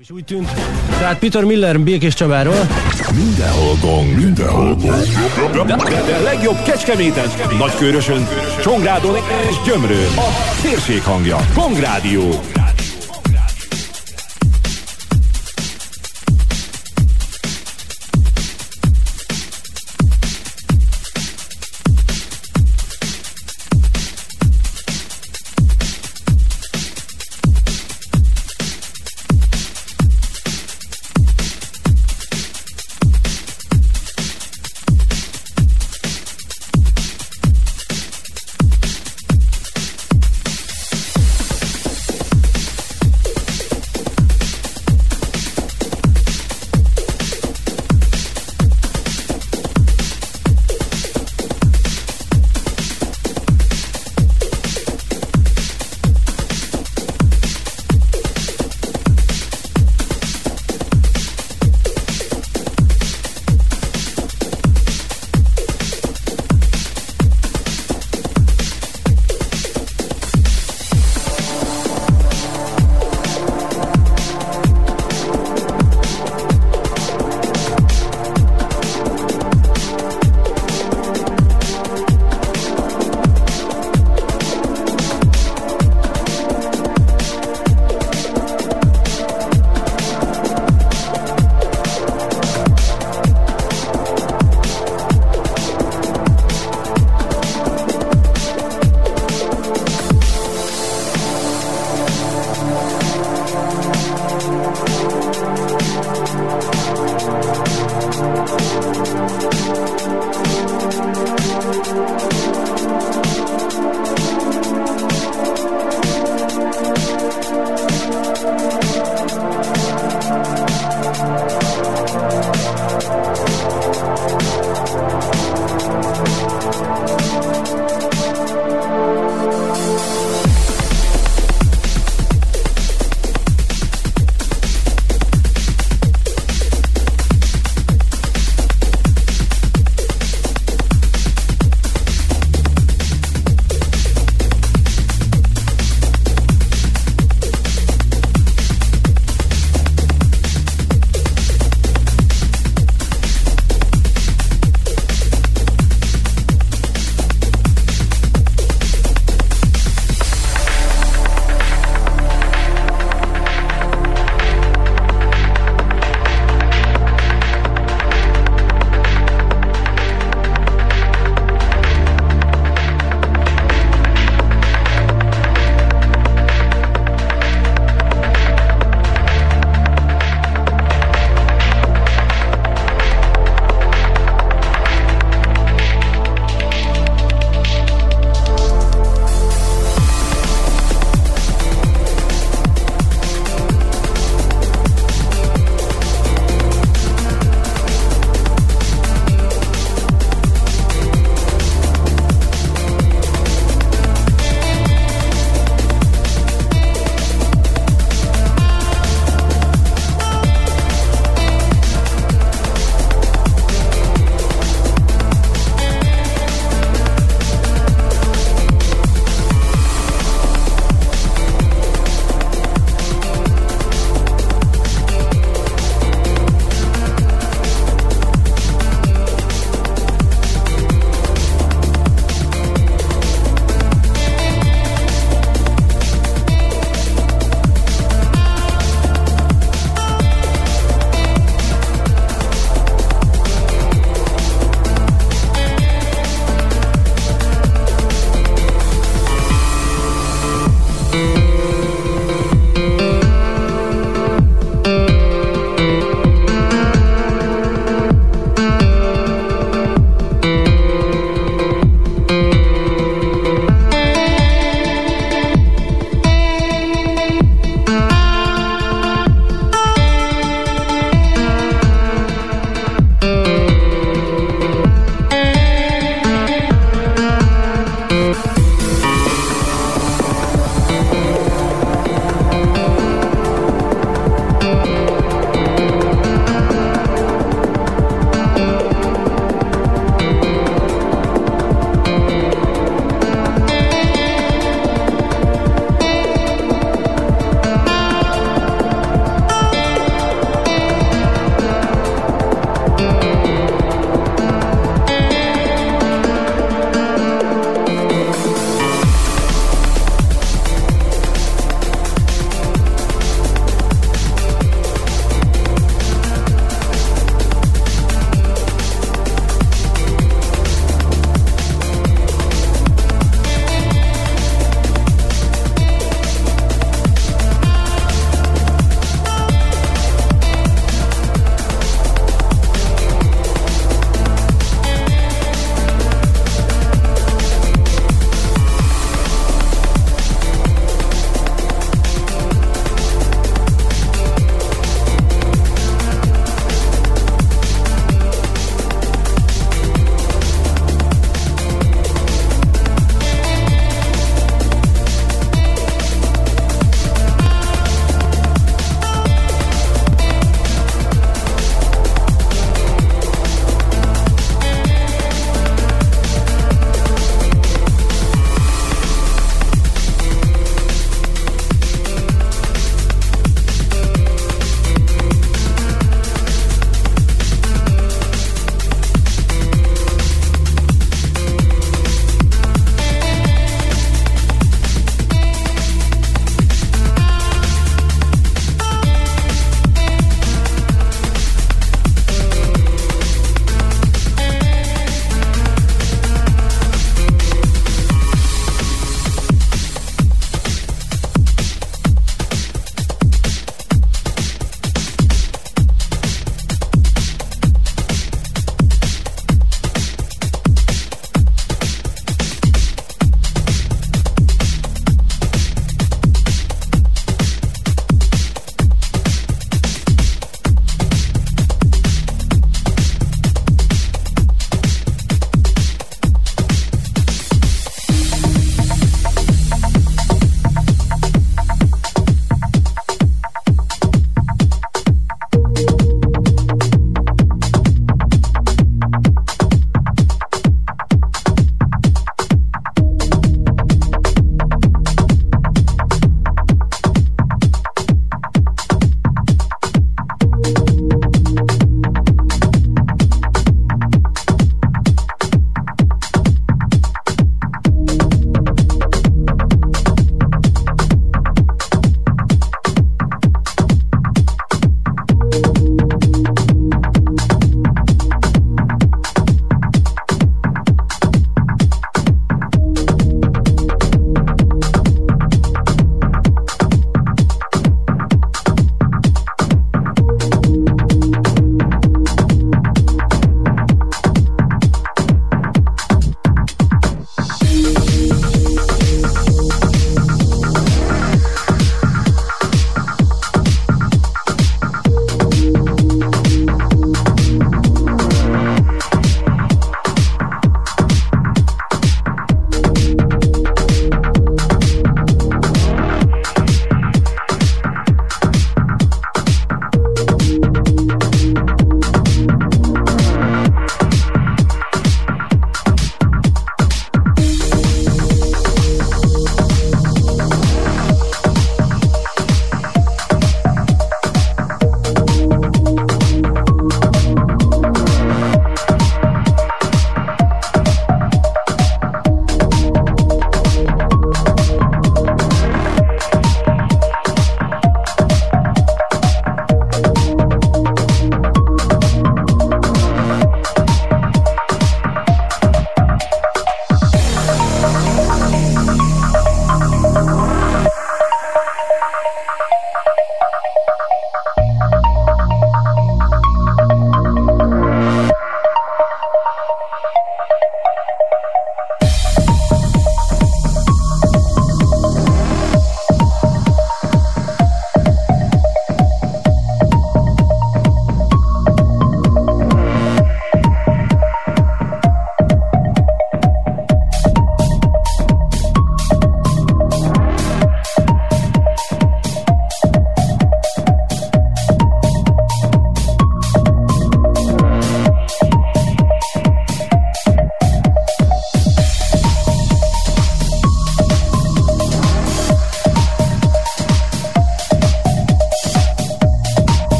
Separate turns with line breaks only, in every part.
És úgy tűnt. Tehát Peter Miller Békés Csabáról.
Mindenhol gong, mindenhol gong.
De, de, de legjobb Kecskeméten, Nagykörösön, Csongrádon és Gyömrőn. A térség hangja. Gongrádió.
Thank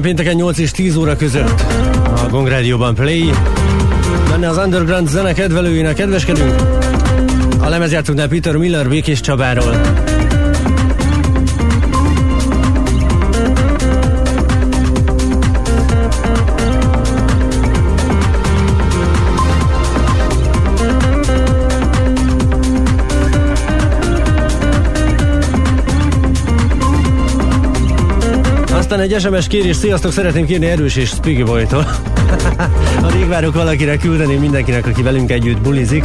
Minden pénteken 8 és 10 óra között a Gong Radio-ban Play. Benne az underground zene kedvelőinek kedveskedünk. A lemezjátszóknál Peter Miller Békés Csabáról. Aztán egy SMS kérés, sziasztok, szeretném kérni Erős és Spiggy Boy-tól. Alig várok valakire küldeni mindenkinek, aki velünk együtt bulizik,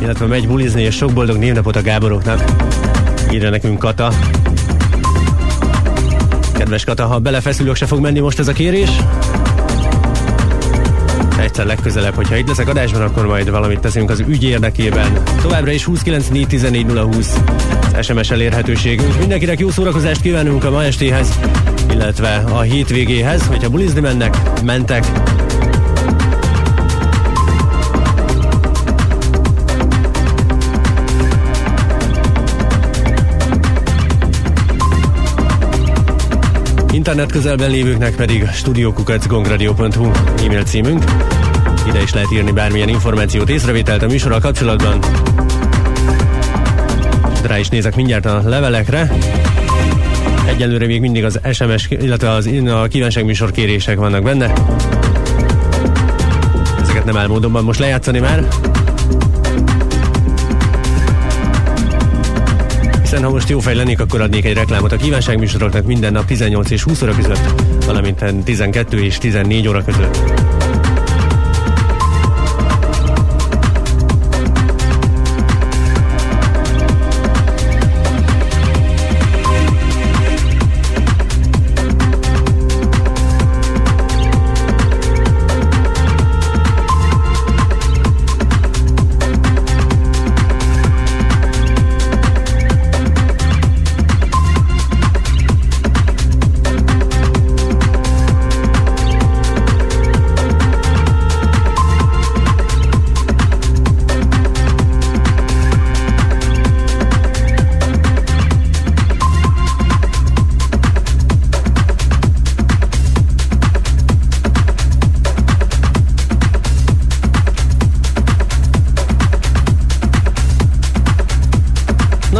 illetve megy bulizni, és sok boldog névnapot a Gáboroknak. Írja nekünk Kata. Kedves Kata, ha belefeszülök, se fog menni most ez a kérés. Egyszer legközelebb, hogyha itt leszek adásban, akkor majd valamit teszünk az ügy érdekében. Továbbra is 294 SMS elérhetőségünk. Mindenkinek jó szórakozást kívánunk a ma estéhez illetve a hétvégéhez, hogyha bulizni mennek, mentek, Internet közelben lévőknek pedig studiokukacgongradio.hu e-mail címünk. Ide is lehet írni bármilyen információt, észrevételt a műsorral kapcsolatban. Rá is nézek mindjárt a levelekre. Egyelőre még mindig az SMS, illetve az, a kívánságműsor kérések vannak benne. Ezeket nem áll módonban most lejátszani már. Hiszen ha most jó fej lennék, akkor adnék egy reklámot a kívánságműsoroknak minden nap 18 és 20 óra között, valamint 12 és 14 óra között.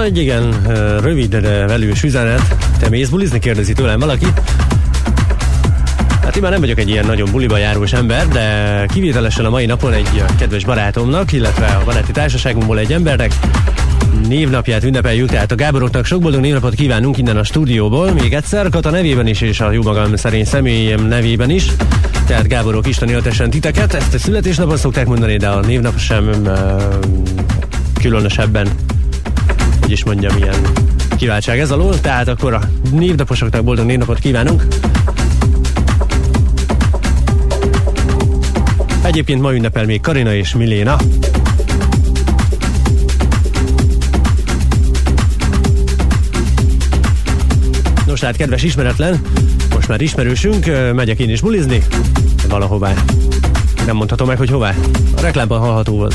Egy igen rövid, de velős üzenet. Te mész bulizni? Kérdezi tőlem valaki. Hát én már nem vagyok egy ilyen nagyon buliba járós ember, de kivételesen a mai napon egy kedves barátomnak, illetve a baráti társaságunkból egy embernek névnapját ünnepeljük, tehát a Gáboroknak sok boldog névnapot kívánunk innen a stúdióból, még egyszer, Kata nevében is, és a jó magam szerint személyem nevében is. Tehát Gáborok Isten éltessen titeket, ezt a születésnapon szokták mondani, de a névnap sem különösebben hogy is mondjam, ilyen kiváltság ez alól. Tehát akkor a névnaposoknak boldog névnapot kívánunk. Egyébként ma ünnepel még Karina és Miléna. Nos, hát kedves ismeretlen, most már ismerősünk, megyek én is bulizni, valahová. Nem mondhatom meg, hogy hová. A reklámban hallható volt.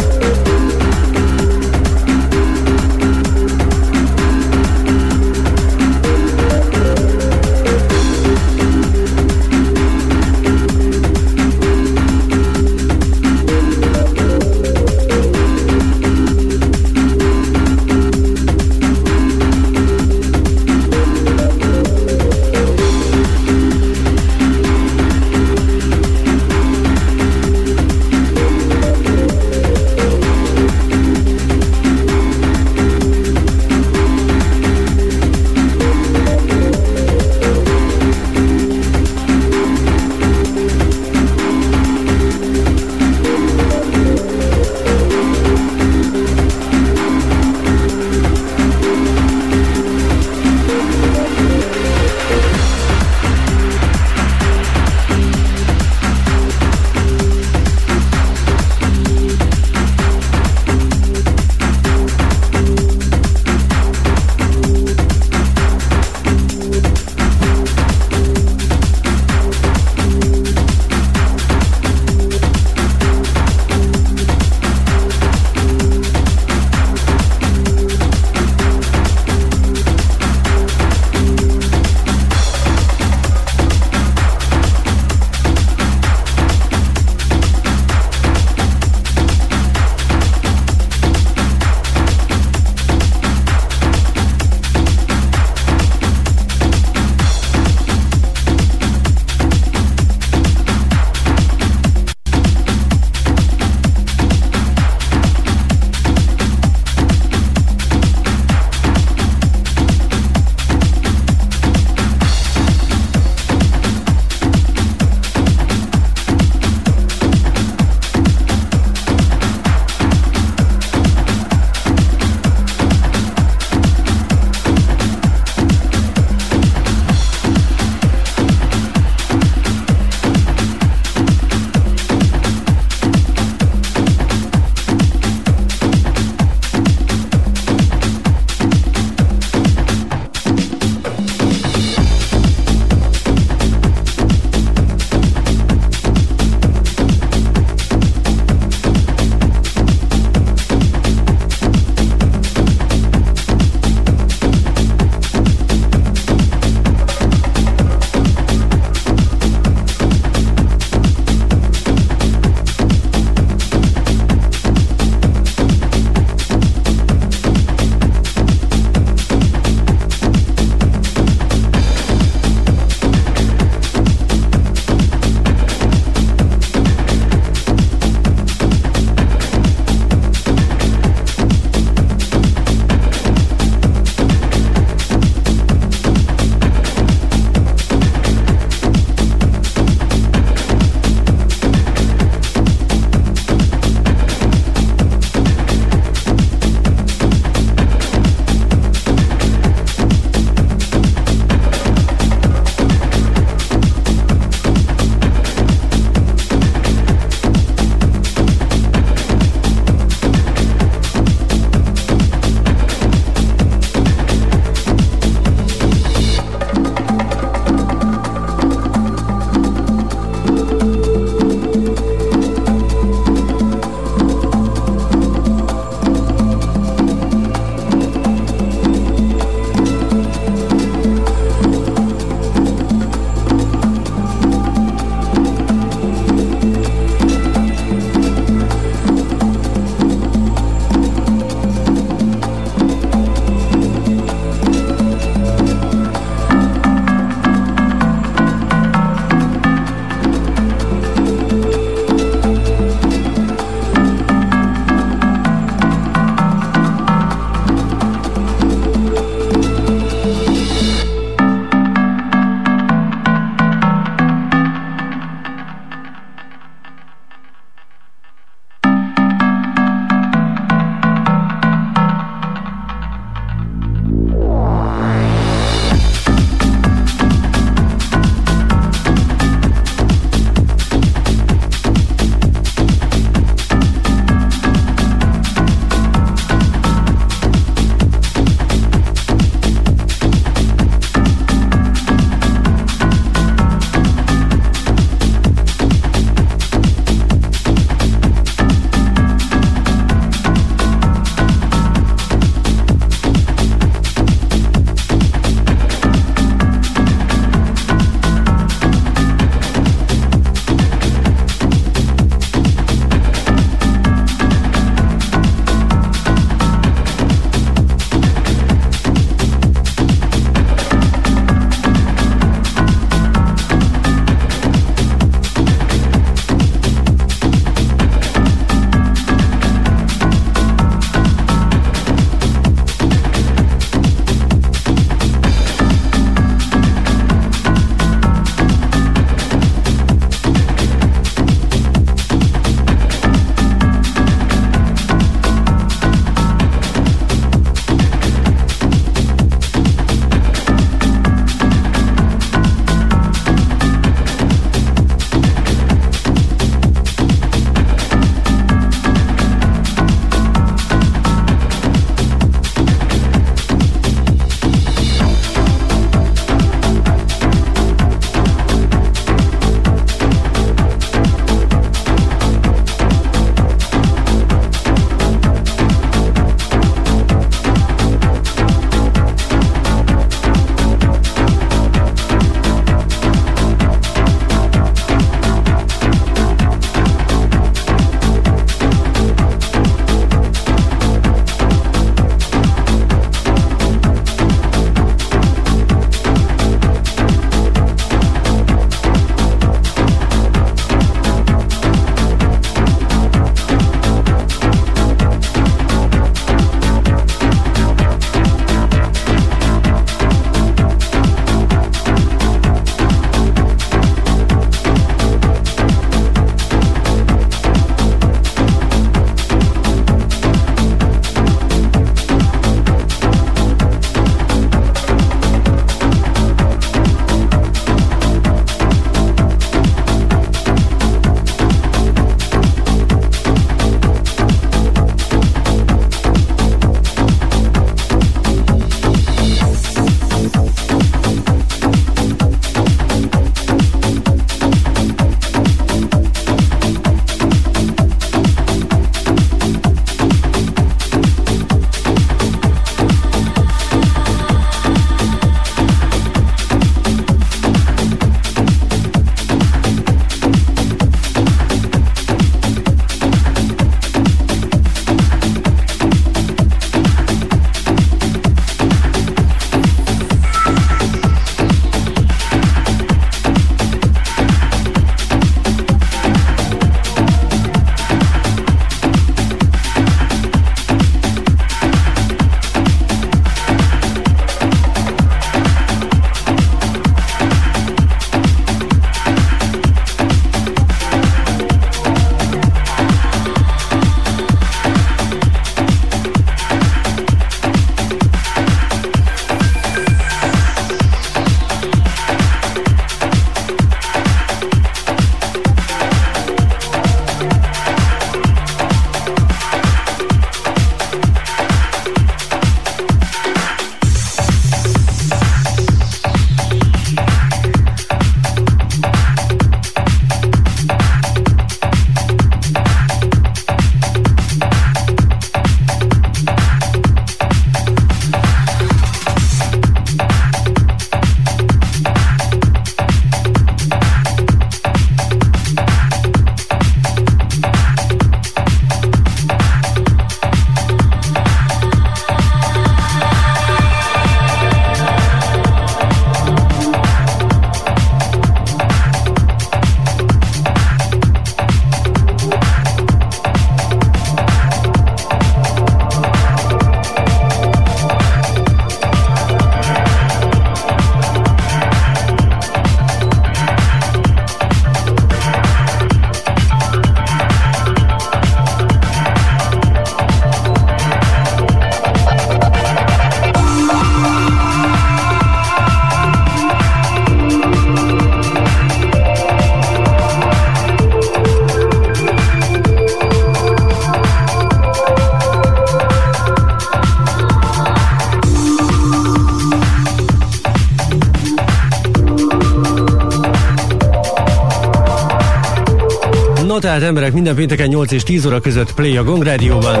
Minden pénteken 8 és 10 óra között Play a Gong Rádióban.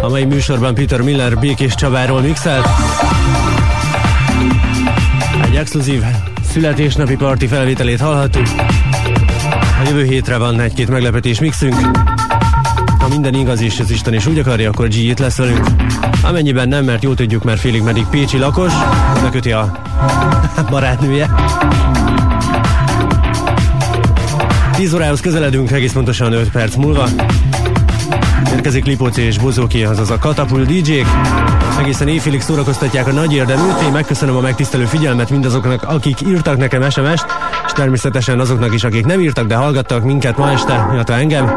A mai műsorban Peter Miller Békés Csabáról mixelt. Egy exkluzív születésnapi parti felvételét hallhattuk. A jövő hétre van egy-két meglepetés mixünk. Ha minden igaz és az Isten is úgy akarja, akkor G itt lesz velünk. Amennyiben nem, mert jól tudjuk, mert félig meddig Pécsi lakos, beköti a barátnője. 10 órához közeledünk, egész pontosan 5 perc múlva. Érkezik Lipóci és Bozóki, azaz a Katapult DJ-k. Egészen éjfélig szórakoztatják a nagy érdeműt. Én megköszönöm a megtisztelő figyelmet mindazoknak, akik írtak nekem SMS-t, és természetesen azoknak is, akik nem írtak, de hallgattak minket ma este, illetve engem,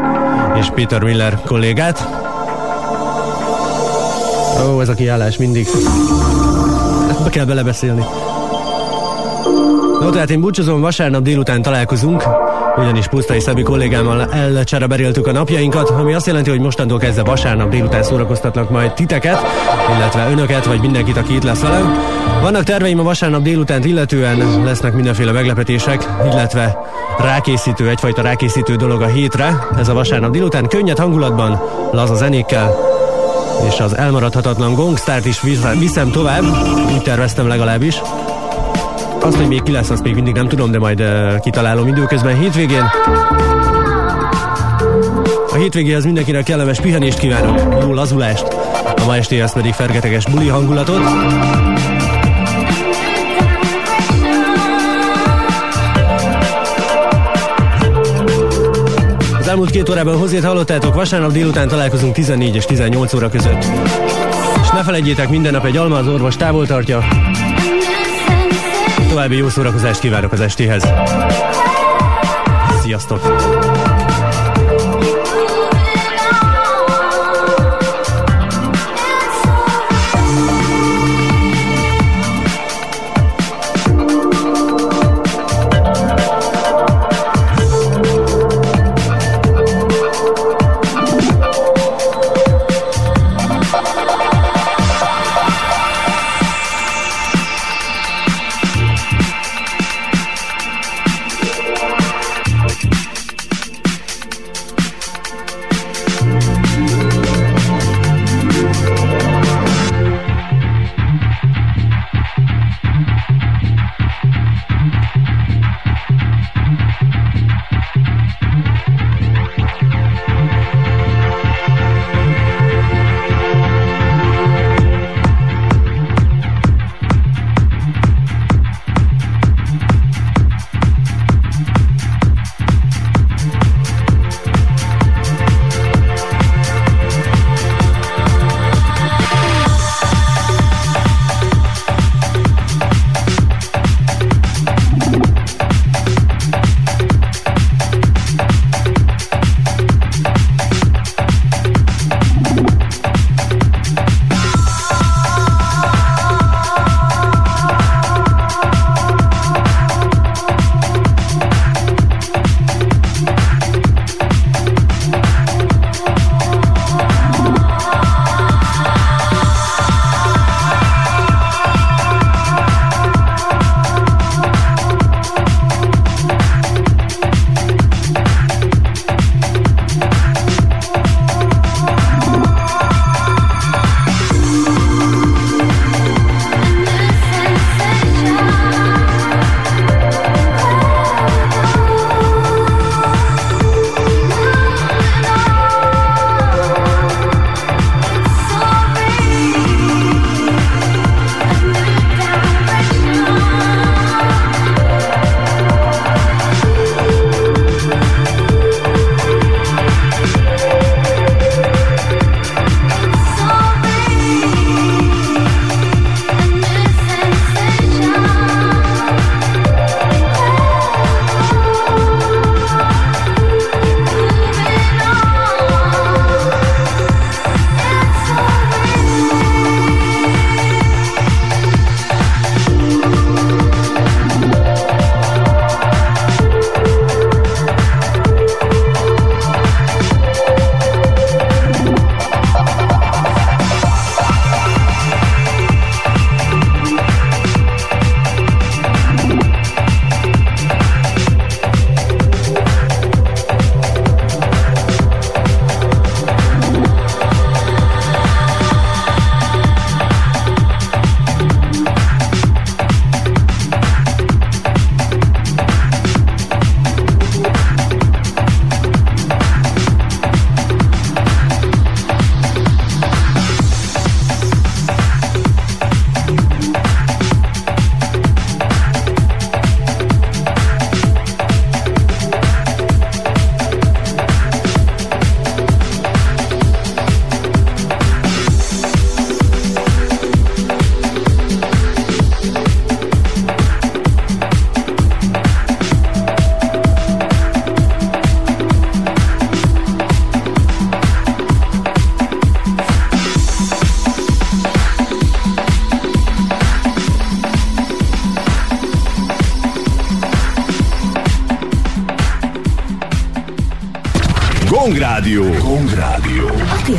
és Peter Miller kollégát. Ó, ez a kiállás mindig. Be kell belebeszélni. No, tehát én búcsúzom, vasárnap délután találkozunk, ugyanis Pusztai Szabi kollégámmal elcsereberéltük a napjainkat, ami azt jelenti, hogy mostantól kezdve vasárnap délután szórakoztatnak majd titeket, illetve önöket, vagy mindenkit, aki itt lesz velem. Vannak terveim a vasárnap délután illetően, lesznek mindenféle meglepetések, illetve rákészítő, egyfajta rákészítő dolog a hétre. Ez a vasárnap délután könnyed hangulatban, laza zenékkel, és az elmaradhatatlan gongstart is viszem tovább, úgy terveztem legalábbis. Azt, hogy még ki lesz, azt még mindig nem tudom, de majd uh, kitalálom időközben hétvégén. A hétvégéhez mindenkinek kellemes pihenést kívánok, jó lazulást, a ma estéhez pedig fergeteges buli hangulatot. Az elmúlt két órában hozzét hallottátok, vasárnap délután találkozunk 14 és 18 óra között. És ne felejtjétek, minden nap egy alma az orvos távol tartja. További jó szórakozást kívánok az estéhez. Sziasztok!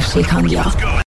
Gong Rádió.
Gong Rádió.
A térség hangja.